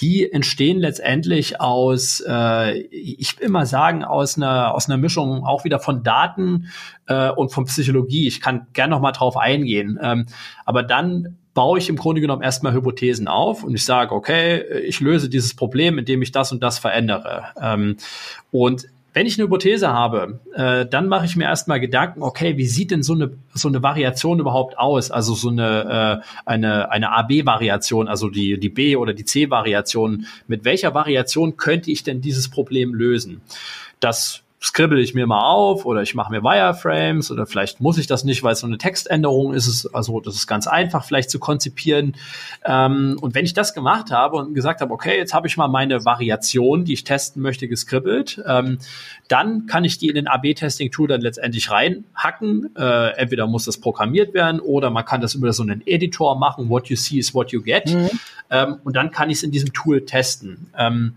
die entstehen letztendlich aus, äh, ich will mal sagen, aus einer, aus einer Mischung auch wieder von Daten äh, und von Psychologie. Ich kann gern noch mal drauf eingehen. Ähm, aber dann baue ich im Grunde genommen erstmal Hypothesen auf und ich sage, okay, ich löse dieses Problem, indem ich das und das verändere. Ähm, und wenn ich eine Hypothese habe, äh, dann mache ich mir erstmal Gedanken, okay, wie sieht denn so eine, so eine Variation überhaupt aus? Also so eine, äh, eine, eine AB-Variation, also die, die B- oder die C-Variation. Mit welcher Variation könnte ich denn dieses Problem lösen? Das skribbel ich mir mal auf oder ich mache mir Wireframes oder vielleicht muss ich das nicht, weil es so eine Textänderung ist. Es, also das ist ganz einfach vielleicht zu konzipieren. Ähm, und wenn ich das gemacht habe und gesagt habe, okay, jetzt habe ich mal meine Variation, die ich testen möchte, geskribbelt, ähm, dann kann ich die in den AB-Testing-Tool dann letztendlich reinhacken. Äh, entweder muss das programmiert werden oder man kann das über so einen Editor machen. What you see is what you get. Mhm. Ähm, und dann kann ich es in diesem Tool testen. Ähm,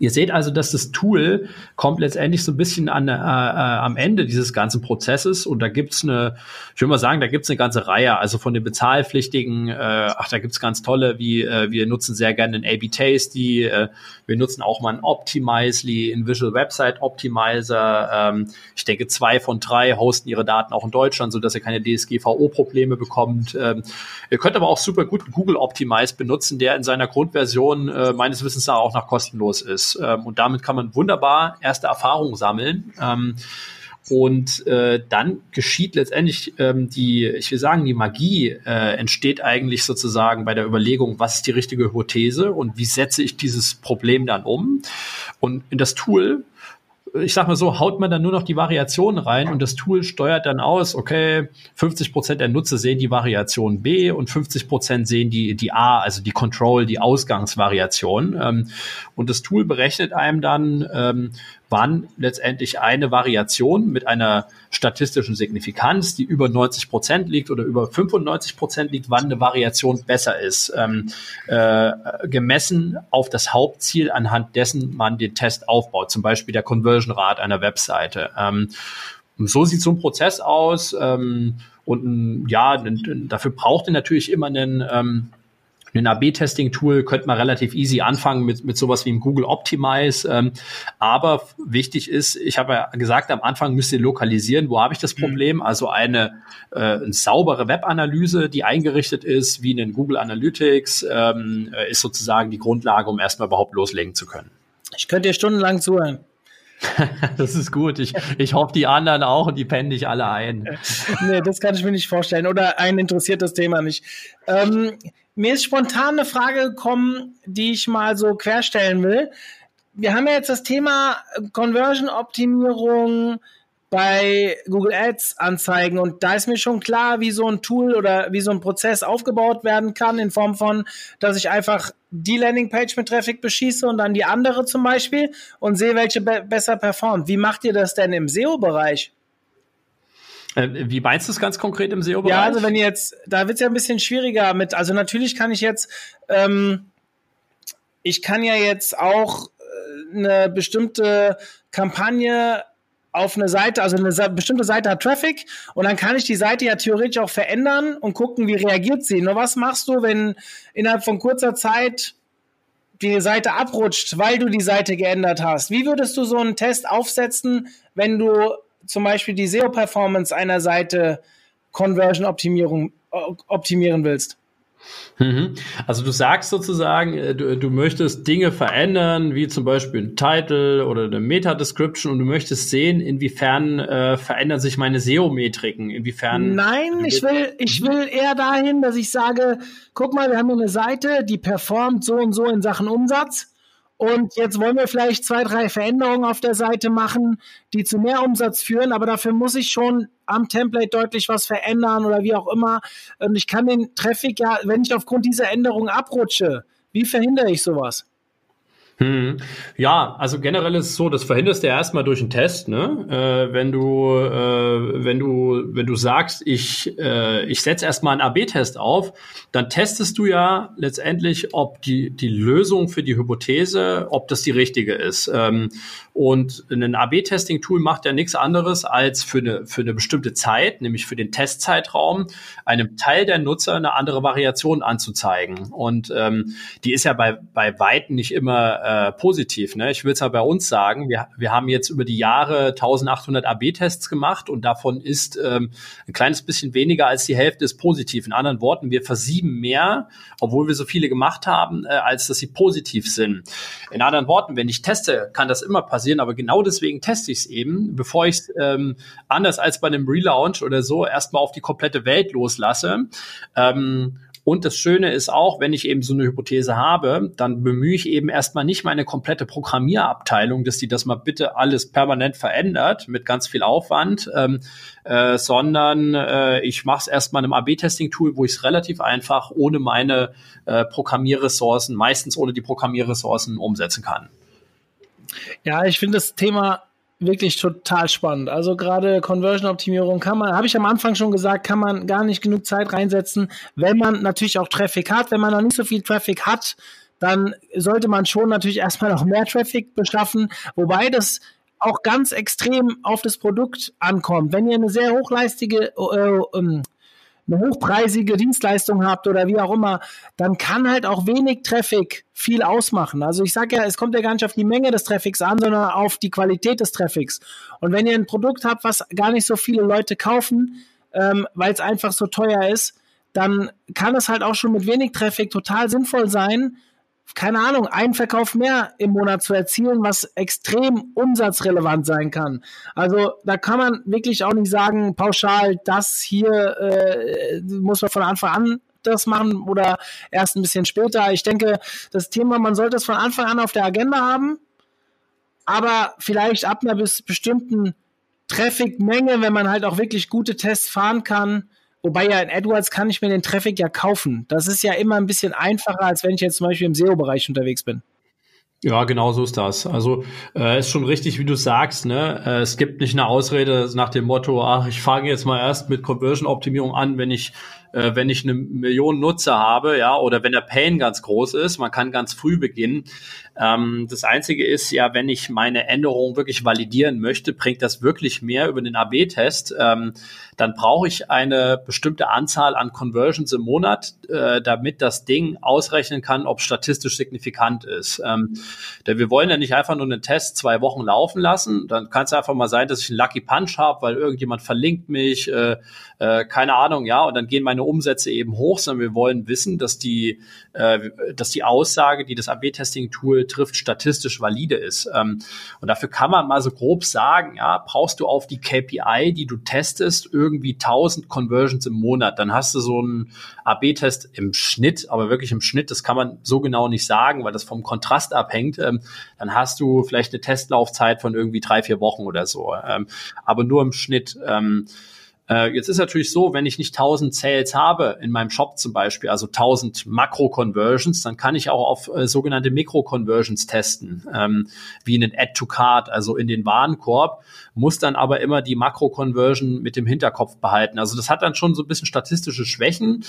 Ihr seht also, dass das Tool kommt letztendlich so ein bisschen an, äh, äh, am Ende dieses ganzen Prozesses und da gibt's eine, ich würde mal sagen, da gibt's eine ganze Reihe, also von den bezahlpflichtigen, äh, ach, da gibt's ganz tolle, wie äh, wir nutzen sehr gerne den A-B Tasty, äh, wir nutzen auch mal ein Optimizely, ein Visual Website Optimizer, ähm, ich denke zwei von drei hosten ihre Daten auch in Deutschland, so dass ihr keine DSGVO-Probleme bekommt. Ähm, ihr könnt aber auch super gut Google Optimize benutzen, der in seiner Grundversion äh, meines Wissens auch noch kostenlos ist. Ähm, und damit kann man wunderbar erste Erfahrungen sammeln. Ähm, und äh, dann geschieht letztendlich ähm, die, ich will sagen, die Magie äh, entsteht eigentlich sozusagen bei der Überlegung, was ist die richtige Hypothese und wie setze ich dieses Problem dann um. Und in das Tool ich sag mal so, haut man dann nur noch die Variationen rein und das Tool steuert dann aus, okay, 50 Prozent der Nutzer sehen die Variation B und 50 Prozent sehen die, die A, also die Control, die Ausgangsvariation. Ähm, und das Tool berechnet einem dann, ähm, wann letztendlich eine Variation mit einer statistischen Signifikanz, die über 90 Prozent liegt oder über 95 Prozent liegt, wann eine Variation besser ist, ähm, äh, gemessen auf das Hauptziel, anhand dessen man den Test aufbaut, zum Beispiel der Conversion Rate einer Webseite. Ähm, so sieht so ein Prozess aus. Ähm, und ja, dafür braucht ihr natürlich immer einen ähm, ein AB-Testing-Tool könnte man relativ easy anfangen mit, mit sowas wie im Google Optimize. Ähm, aber wichtig ist, ich habe ja gesagt, am Anfang müsst ihr lokalisieren, wo habe ich das mhm. Problem? Also eine, äh, eine saubere Web-Analyse, die eingerichtet ist, wie in Google Analytics, ähm, äh, ist sozusagen die Grundlage, um erstmal überhaupt loslegen zu können. Ich könnte dir stundenlang zuhören. das ist gut. Ich, ich hoffe, die anderen auch und die pennen dich alle ein. nee, das kann ich mir nicht vorstellen. Oder ein interessiert das Thema nicht. Ähm, mir ist spontan eine Frage gekommen, die ich mal so querstellen will. Wir haben ja jetzt das Thema Conversion-Optimierung bei Google Ads Anzeigen und da ist mir schon klar, wie so ein Tool oder wie so ein Prozess aufgebaut werden kann in Form von, dass ich einfach die Landingpage mit Traffic beschieße und dann die andere zum Beispiel und sehe, welche be besser performt. Wie macht ihr das denn im SEO-Bereich? Äh, wie meinst du es ganz konkret im SEO-Bereich? Ja, also wenn jetzt, da wird es ja ein bisschen schwieriger mit, also natürlich kann ich jetzt, ähm, ich kann ja jetzt auch äh, eine bestimmte Kampagne auf eine Seite, also eine bestimmte Seite hat Traffic und dann kann ich die Seite ja theoretisch auch verändern und gucken, wie reagiert sie. Nur was machst du, wenn innerhalb von kurzer Zeit die Seite abrutscht, weil du die Seite geändert hast? Wie würdest du so einen Test aufsetzen, wenn du zum Beispiel die SEO-Performance einer Seite Conversion-Optimierung optimieren willst? Mhm. Also du sagst sozusagen, äh, du, du möchtest Dinge verändern, wie zum Beispiel ein Title oder eine Meta-Description und du möchtest sehen, inwiefern äh, verändern sich meine SEO-Metriken, inwiefern... Nein, ich will, ich will eher dahin, dass ich sage, guck mal, wir haben eine Seite, die performt so und so in Sachen Umsatz und jetzt wollen wir vielleicht zwei, drei Veränderungen auf der Seite machen, die zu mehr Umsatz führen, aber dafür muss ich schon am Template deutlich was verändern oder wie auch immer. Und ich kann den Traffic ja, wenn ich aufgrund dieser Änderung abrutsche, wie verhindere ich sowas? Hm. Ja, also generell ist es so, das verhinderst du ja erstmal durch einen Test, ne? Äh, wenn du, äh, wenn du, wenn du sagst, ich, äh, ich setze erstmal einen AB-Test auf, dann testest du ja letztendlich, ob die, die Lösung für die Hypothese, ob das die richtige ist. Ähm, und ein AB-Testing-Tool macht ja nichts anderes, als für eine, für eine bestimmte Zeit, nämlich für den Testzeitraum, einem Teil der Nutzer eine andere Variation anzuzeigen. Und ähm, die ist ja bei, bei Weitem nicht immer äh, positiv. Ne? Ich will es ja bei uns sagen, wir, wir haben jetzt über die Jahre 1800 AB-Tests gemacht und davon ist ähm, ein kleines bisschen weniger als die Hälfte ist positiv. In anderen Worten, wir versieben mehr, obwohl wir so viele gemacht haben, äh, als dass sie positiv sind. In anderen Worten, wenn ich teste, kann das immer passieren passieren, aber genau deswegen teste ich es eben, bevor ich es ähm, anders als bei einem Relaunch oder so erstmal auf die komplette Welt loslasse. Ähm, und das Schöne ist auch, wenn ich eben so eine Hypothese habe, dann bemühe ich eben erstmal nicht meine komplette Programmierabteilung, dass die das mal bitte alles permanent verändert mit ganz viel Aufwand, ähm, äh, sondern äh, ich mache es erstmal in einem AB-Testing-Tool, wo ich es relativ einfach ohne meine äh, Programmierressourcen, meistens ohne die Programmierressourcen umsetzen kann. Ja, ich finde das Thema wirklich total spannend. Also gerade Conversion-Optimierung kann man, habe ich am Anfang schon gesagt, kann man gar nicht genug Zeit reinsetzen, wenn man natürlich auch Traffic hat. Wenn man noch nicht so viel Traffic hat, dann sollte man schon natürlich erstmal noch mehr Traffic beschaffen, wobei das auch ganz extrem auf das Produkt ankommt. Wenn ihr eine sehr hochleistige, äh, ähm, eine hochpreisige Dienstleistung habt oder wie auch immer, dann kann halt auch wenig Traffic viel ausmachen. Also ich sage ja, es kommt ja gar nicht auf die Menge des Traffics an, sondern auf die Qualität des Traffics. Und wenn ihr ein Produkt habt, was gar nicht so viele Leute kaufen, ähm, weil es einfach so teuer ist, dann kann es halt auch schon mit wenig Traffic total sinnvoll sein, keine Ahnung, einen Verkauf mehr im Monat zu erzielen, was extrem umsatzrelevant sein kann. Also da kann man wirklich auch nicht sagen, pauschal, das hier äh, muss man von Anfang an das machen oder erst ein bisschen später. Ich denke, das Thema, man sollte es von Anfang an auf der Agenda haben, aber vielleicht ab einer bis bestimmten Traffic-Menge, wenn man halt auch wirklich gute Tests fahren kann, Wobei ja in AdWords kann ich mir den Traffic ja kaufen. Das ist ja immer ein bisschen einfacher, als wenn ich jetzt zum Beispiel im SEO-Bereich unterwegs bin. Ja, genau so ist das. Also äh, ist schon richtig, wie du sagst. Ne? Äh, es gibt nicht eine Ausrede nach dem Motto, ach, ich fange jetzt mal erst mit Conversion-Optimierung an, wenn ich äh, wenn ich eine Million Nutzer habe, ja, oder wenn der Pain ganz groß ist. Man kann ganz früh beginnen. Ähm, das Einzige ist ja, wenn ich meine Änderung wirklich validieren möchte, bringt das wirklich mehr über den AB-Test. Ähm, dann brauche ich eine bestimmte Anzahl an Conversions im Monat, äh, damit das Ding ausrechnen kann, ob statistisch signifikant ist. Ähm, denn wir wollen ja nicht einfach nur einen Test zwei Wochen laufen lassen. Dann kann es einfach mal sein, dass ich einen Lucky Punch habe, weil irgendjemand verlinkt mich, äh, äh, keine Ahnung, ja, und dann gehen meine Umsätze eben hoch, sondern wir wollen wissen, dass die, äh, dass die Aussage, die das AB-Testing-Tool trifft, statistisch valide ist. Ähm, und dafür kann man mal so grob sagen, ja, brauchst du auf die KPI, die du testest, irgendwie 1000 Conversions im Monat. Dann hast du so einen AB-Test im Schnitt, aber wirklich im Schnitt, das kann man so genau nicht sagen, weil das vom Kontrast abhängt. Ähm, dann hast du vielleicht eine Testlaufzeit von irgendwie drei, vier Wochen oder so. Ähm, aber nur im Schnitt. Ähm, äh, jetzt ist natürlich so, wenn ich nicht 1000 Sales habe in meinem Shop zum Beispiel, also 1000 Makro-Conversions, dann kann ich auch auf äh, sogenannte Mikro-Conversions testen, ähm, wie einen Add-to-Card, also in den Warenkorb, muss dann aber immer die Makro-Conversion mit dem Hinterkopf behalten. Also das hat dann schon so ein bisschen statistische Schwächen,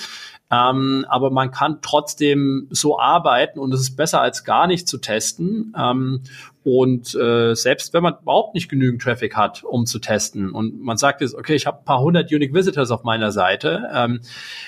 ähm, aber man kann trotzdem so arbeiten und es ist besser als gar nicht zu testen. Ähm, und äh, selbst wenn man überhaupt nicht genügend Traffic hat, um zu testen und man sagt jetzt, okay, ich habe ein paar hundert Unique Visitors auf meiner Seite, ähm,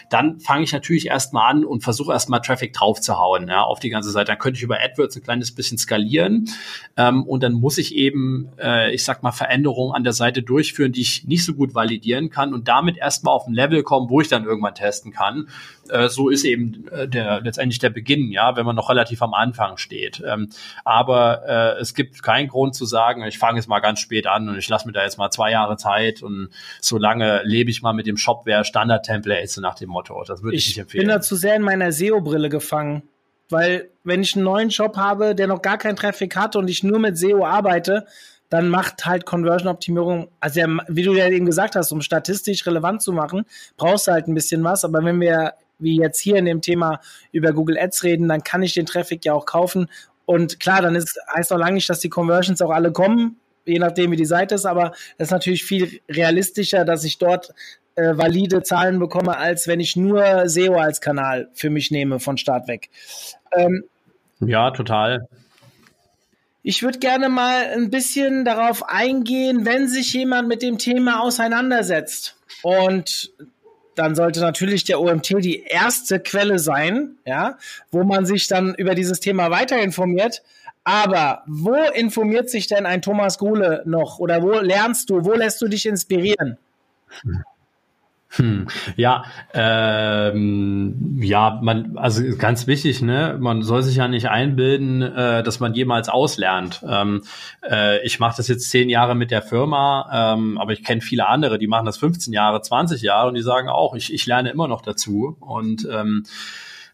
dann fange ich natürlich erstmal an und versuche erstmal Traffic draufzuhauen ja, auf die ganze Seite. Dann könnte ich über AdWords ein kleines bisschen skalieren ähm, und dann muss ich eben, äh, ich sag mal, Veränderungen an der Seite durchführen, die ich nicht so gut validieren kann und damit erstmal auf ein Level kommen, wo ich dann irgendwann testen kann. Äh, so ist eben äh, der letztendlich der Beginn, ja, wenn man noch relativ am Anfang steht. Ähm, aber äh, es gibt keinen Grund zu sagen, ich fange jetzt mal ganz spät an und ich lasse mir da jetzt mal zwei Jahre Zeit und so lange lebe ich mal mit dem Shopware Standard Templates nach dem Motto. Das würde ich, ich nicht empfehlen. Ich bin da zu sehr in meiner SEO-Brille gefangen. Weil wenn ich einen neuen Shop habe, der noch gar keinen Traffic hat und ich nur mit SEO arbeite, dann macht halt Conversion-Optimierung, also wie du ja eben gesagt hast, um statistisch relevant zu machen, brauchst du halt ein bisschen was. Aber wenn wir wie jetzt hier in dem Thema über Google Ads reden, dann kann ich den Traffic ja auch kaufen. Und klar, dann ist, heißt auch lange nicht, dass die Conversions auch alle kommen, je nachdem, wie die Seite ist, aber das ist natürlich viel realistischer, dass ich dort äh, valide Zahlen bekomme, als wenn ich nur SEO als Kanal für mich nehme von Start weg. Ähm, ja, total. Ich würde gerne mal ein bisschen darauf eingehen, wenn sich jemand mit dem Thema auseinandersetzt und dann sollte natürlich der OMT die erste Quelle sein, ja, wo man sich dann über dieses Thema weiter informiert. Aber wo informiert sich denn ein Thomas Gohle noch? Oder wo lernst du, wo lässt du dich inspirieren? Hm. Ja, ähm, ja, man, also ganz wichtig, ne, man soll sich ja nicht einbilden, äh, dass man jemals auslernt. Ähm, äh, ich mache das jetzt zehn Jahre mit der Firma, ähm, aber ich kenne viele andere, die machen das 15 Jahre, 20 Jahre und die sagen auch, ich, ich lerne immer noch dazu. Und ähm,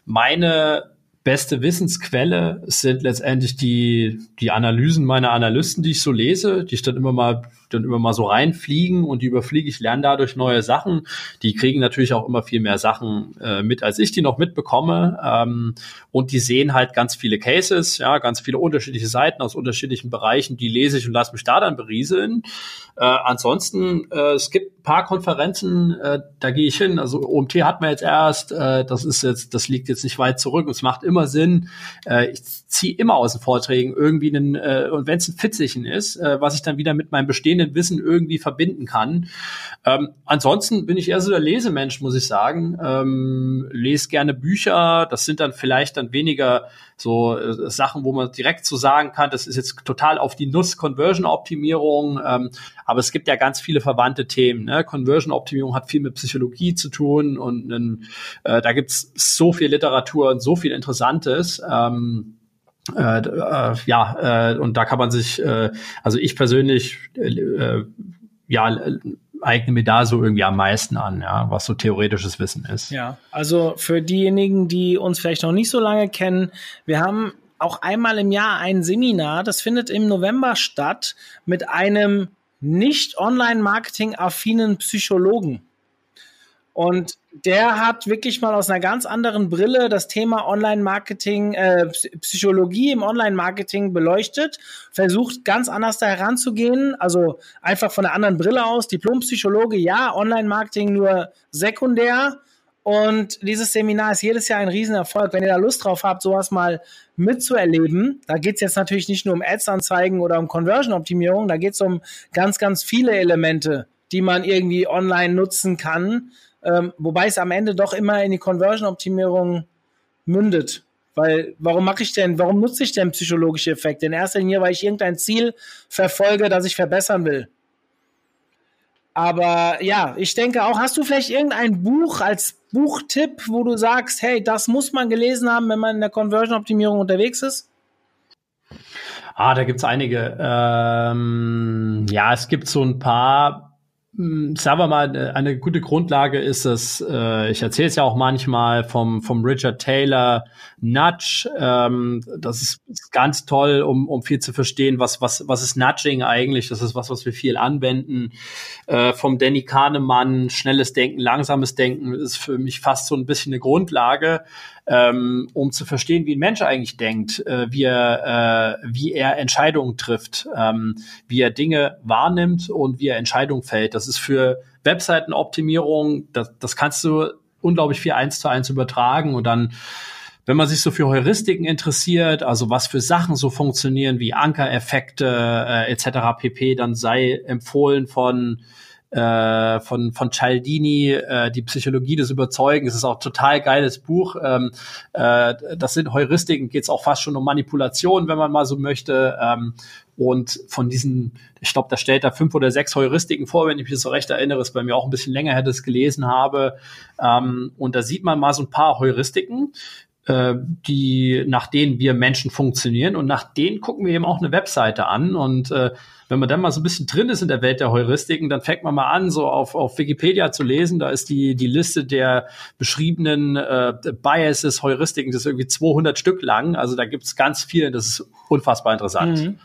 meine beste Wissensquelle sind letztendlich die, die Analysen meiner Analysten, die ich so lese, die ich dann immer mal dann immer mal so reinfliegen und die überfliege ich, lerne dadurch neue Sachen. Die kriegen natürlich auch immer viel mehr Sachen äh, mit, als ich die noch mitbekomme. Ähm, und die sehen halt ganz viele Cases, ja, ganz viele unterschiedliche Seiten aus unterschiedlichen Bereichen, die lese ich und lasse mich da dann berieseln. Äh, ansonsten, äh, es gibt ein paar Konferenzen, äh, da gehe ich hin. Also OMT hat man jetzt erst, äh, das ist jetzt, das liegt jetzt nicht weit zurück und es macht immer Sinn. Äh, ich ziehe immer aus den Vorträgen irgendwie einen, äh, und wenn es ein Fitzichen ist, äh, was ich dann wieder mit meinem bestehenden Wissen irgendwie verbinden kann. Ähm, ansonsten bin ich eher so der Lesemensch, muss ich sagen. Ähm, lese gerne Bücher. Das sind dann vielleicht dann weniger so äh, Sachen, wo man direkt so sagen kann, das ist jetzt total auf die Nuss Conversion-Optimierung. Ähm, aber es gibt ja ganz viele verwandte Themen. Ne? Conversion-Optimierung hat viel mit Psychologie zu tun und äh, da gibt's so viel Literatur und so viel Interessantes. Ähm, äh, äh, ja, äh, und da kann man sich, äh, also ich persönlich, äh, ja, eigne mir da so irgendwie am meisten an, ja, was so theoretisches Wissen ist. Ja, also für diejenigen, die uns vielleicht noch nicht so lange kennen, wir haben auch einmal im Jahr ein Seminar, das findet im November statt mit einem nicht Online-Marketing-affinen Psychologen. Und der hat wirklich mal aus einer ganz anderen Brille das Thema Online-Marketing, äh, Psychologie im Online-Marketing beleuchtet, versucht ganz anders da heranzugehen, also einfach von einer anderen Brille aus. Diplompsychologe, ja, Online-Marketing nur sekundär. Und dieses Seminar ist jedes Jahr ein Riesenerfolg. Wenn ihr da Lust drauf habt, sowas mal mitzuerleben, da geht es jetzt natürlich nicht nur um Ads-Anzeigen oder um Conversion-Optimierung, da geht es um ganz, ganz viele Elemente, die man irgendwie online nutzen kann ähm, wobei es am Ende doch immer in die Conversion-Optimierung mündet. Weil, warum mache ich denn, warum nutze ich denn psychologische Effekte? In erster Linie, weil ich irgendein Ziel verfolge, das ich verbessern will. Aber ja, ich denke auch, hast du vielleicht irgendein Buch als Buchtipp, wo du sagst, hey, das muss man gelesen haben, wenn man in der Conversion-Optimierung unterwegs ist? Ah, da gibt's einige. Ähm, ja, es gibt so ein paar sagen wir mal, äh, eine gute Grundlage ist es, äh, ich erzähle es ja auch manchmal vom, vom Richard Taylor Nudge. Ähm, das ist ganz toll, um, um viel zu verstehen, was, was, was ist Nudging eigentlich? Das ist was, was wir viel anwenden. Äh, vom Danny Kahnemann, schnelles Denken, langsames Denken ist für mich fast so ein bisschen eine Grundlage ähm, um zu verstehen, wie ein Mensch eigentlich denkt, äh, wie, er, äh, wie er Entscheidungen trifft, ähm, wie er Dinge wahrnimmt und wie er Entscheidungen fällt. Das ist für Webseitenoptimierung, das, das kannst du unglaublich viel eins zu eins übertragen und dann wenn man sich so für Heuristiken interessiert, also was für Sachen so funktionieren wie Ankereffekte äh, etc. pp, dann sei empfohlen von äh, von, von Cialdini, äh, die Psychologie des Überzeugens. Es ist auch total geiles Buch. Ähm, äh, das sind Heuristiken, geht es auch fast schon um Manipulation, wenn man mal so möchte. Ähm, und von diesen, ich glaube, da stellt er fünf oder sechs Heuristiken vor, wenn ich mich so recht erinnere, ist bei mir auch ein bisschen länger her, das gelesen habe. Ähm, und da sieht man mal so ein paar Heuristiken, äh, die, nach denen wir Menschen funktionieren. Und nach denen gucken wir eben auch eine Webseite an. Und äh, wenn man dann mal so ein bisschen drin ist in der Welt der Heuristiken, dann fängt man mal an, so auf, auf Wikipedia zu lesen. Da ist die, die Liste der beschriebenen äh, Biases, Heuristiken, das ist irgendwie 200 Stück lang. Also da gibt es ganz viel. Das ist unfassbar interessant. Mhm.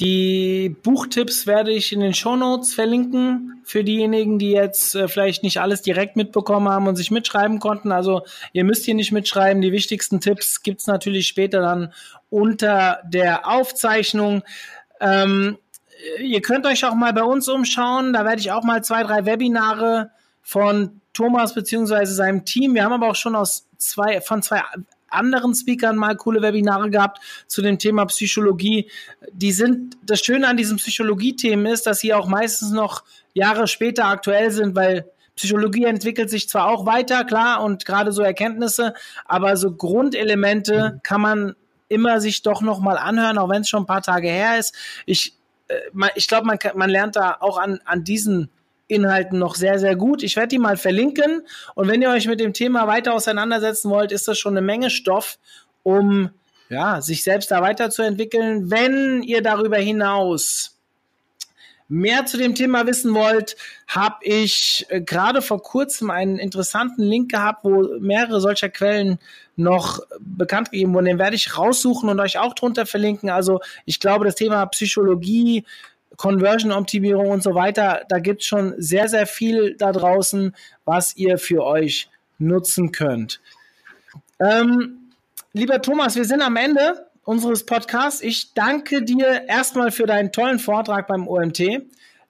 Die Buchtipps werde ich in den Shownotes verlinken für diejenigen, die jetzt äh, vielleicht nicht alles direkt mitbekommen haben und sich mitschreiben konnten. Also ihr müsst hier nicht mitschreiben. Die wichtigsten Tipps gibt's natürlich später dann unter der Aufzeichnung. Ähm, ihr könnt euch auch mal bei uns umschauen. Da werde ich auch mal zwei, drei Webinare von Thomas beziehungsweise seinem Team. Wir haben aber auch schon aus zwei, von zwei anderen Speakern mal coole Webinare gehabt zu dem Thema Psychologie. Die sind, das Schöne an diesen Psychologie-Themen ist, dass sie auch meistens noch Jahre später aktuell sind, weil Psychologie entwickelt sich zwar auch weiter, klar, und gerade so Erkenntnisse, aber so Grundelemente kann man immer sich doch noch mal anhören, auch wenn es schon ein paar Tage her ist. Ich, äh, ich glaube, man, man lernt da auch an, an diesen Inhalten noch sehr, sehr gut. Ich werde die mal verlinken. Und wenn ihr euch mit dem Thema weiter auseinandersetzen wollt, ist das schon eine Menge Stoff, um ja, sich selbst da weiterzuentwickeln. Wenn ihr darüber hinaus mehr zu dem Thema wissen wollt, habe ich äh, gerade vor kurzem einen interessanten Link gehabt, wo mehrere solcher Quellen noch bekannt gegeben wurden. Den werde ich raussuchen und euch auch drunter verlinken. Also ich glaube, das Thema Psychologie, Conversion-Optimierung und so weiter. Da gibt es schon sehr, sehr viel da draußen, was ihr für euch nutzen könnt. Ähm, lieber Thomas, wir sind am Ende unseres Podcasts. Ich danke dir erstmal für deinen tollen Vortrag beim OMT.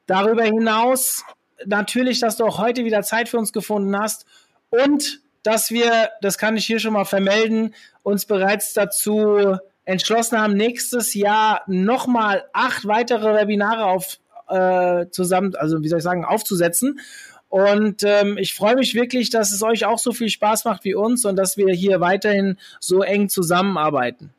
Darüber hinaus natürlich, dass du auch heute wieder Zeit für uns gefunden hast und dass wir, das kann ich hier schon mal vermelden, uns bereits dazu entschlossen haben, nächstes Jahr nochmal acht weitere Webinare auf äh, zusammen, also wie soll ich sagen, aufzusetzen. Und ähm, ich freue mich wirklich, dass es euch auch so viel Spaß macht wie uns und dass wir hier weiterhin so eng zusammenarbeiten.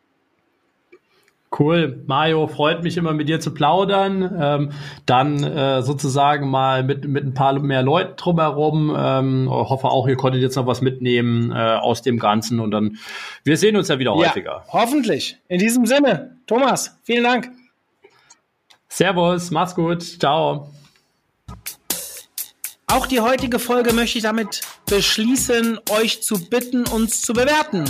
Cool, Mario, freut mich immer mit dir zu plaudern. Ähm, dann äh, sozusagen mal mit, mit ein paar mehr Leuten drumherum. Ähm, hoffe auch, ihr konntet jetzt noch was mitnehmen äh, aus dem Ganzen und dann, wir sehen uns ja wieder häufiger. Ja, hoffentlich. In diesem Sinne, Thomas, vielen Dank. Servus, mach's gut, ciao. Auch die heutige Folge möchte ich damit beschließen, euch zu bitten, uns zu bewerten.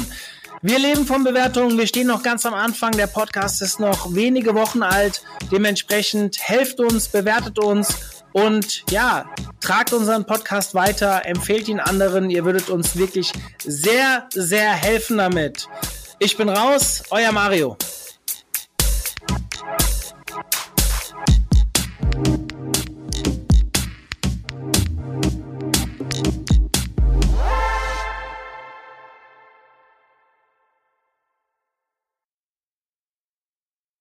Wir leben von Bewertungen. Wir stehen noch ganz am Anfang. Der Podcast ist noch wenige Wochen alt. Dementsprechend helft uns, bewertet uns und ja, tragt unseren Podcast weiter, empfehlt ihn anderen. Ihr würdet uns wirklich sehr, sehr helfen damit. Ich bin raus, euer Mario.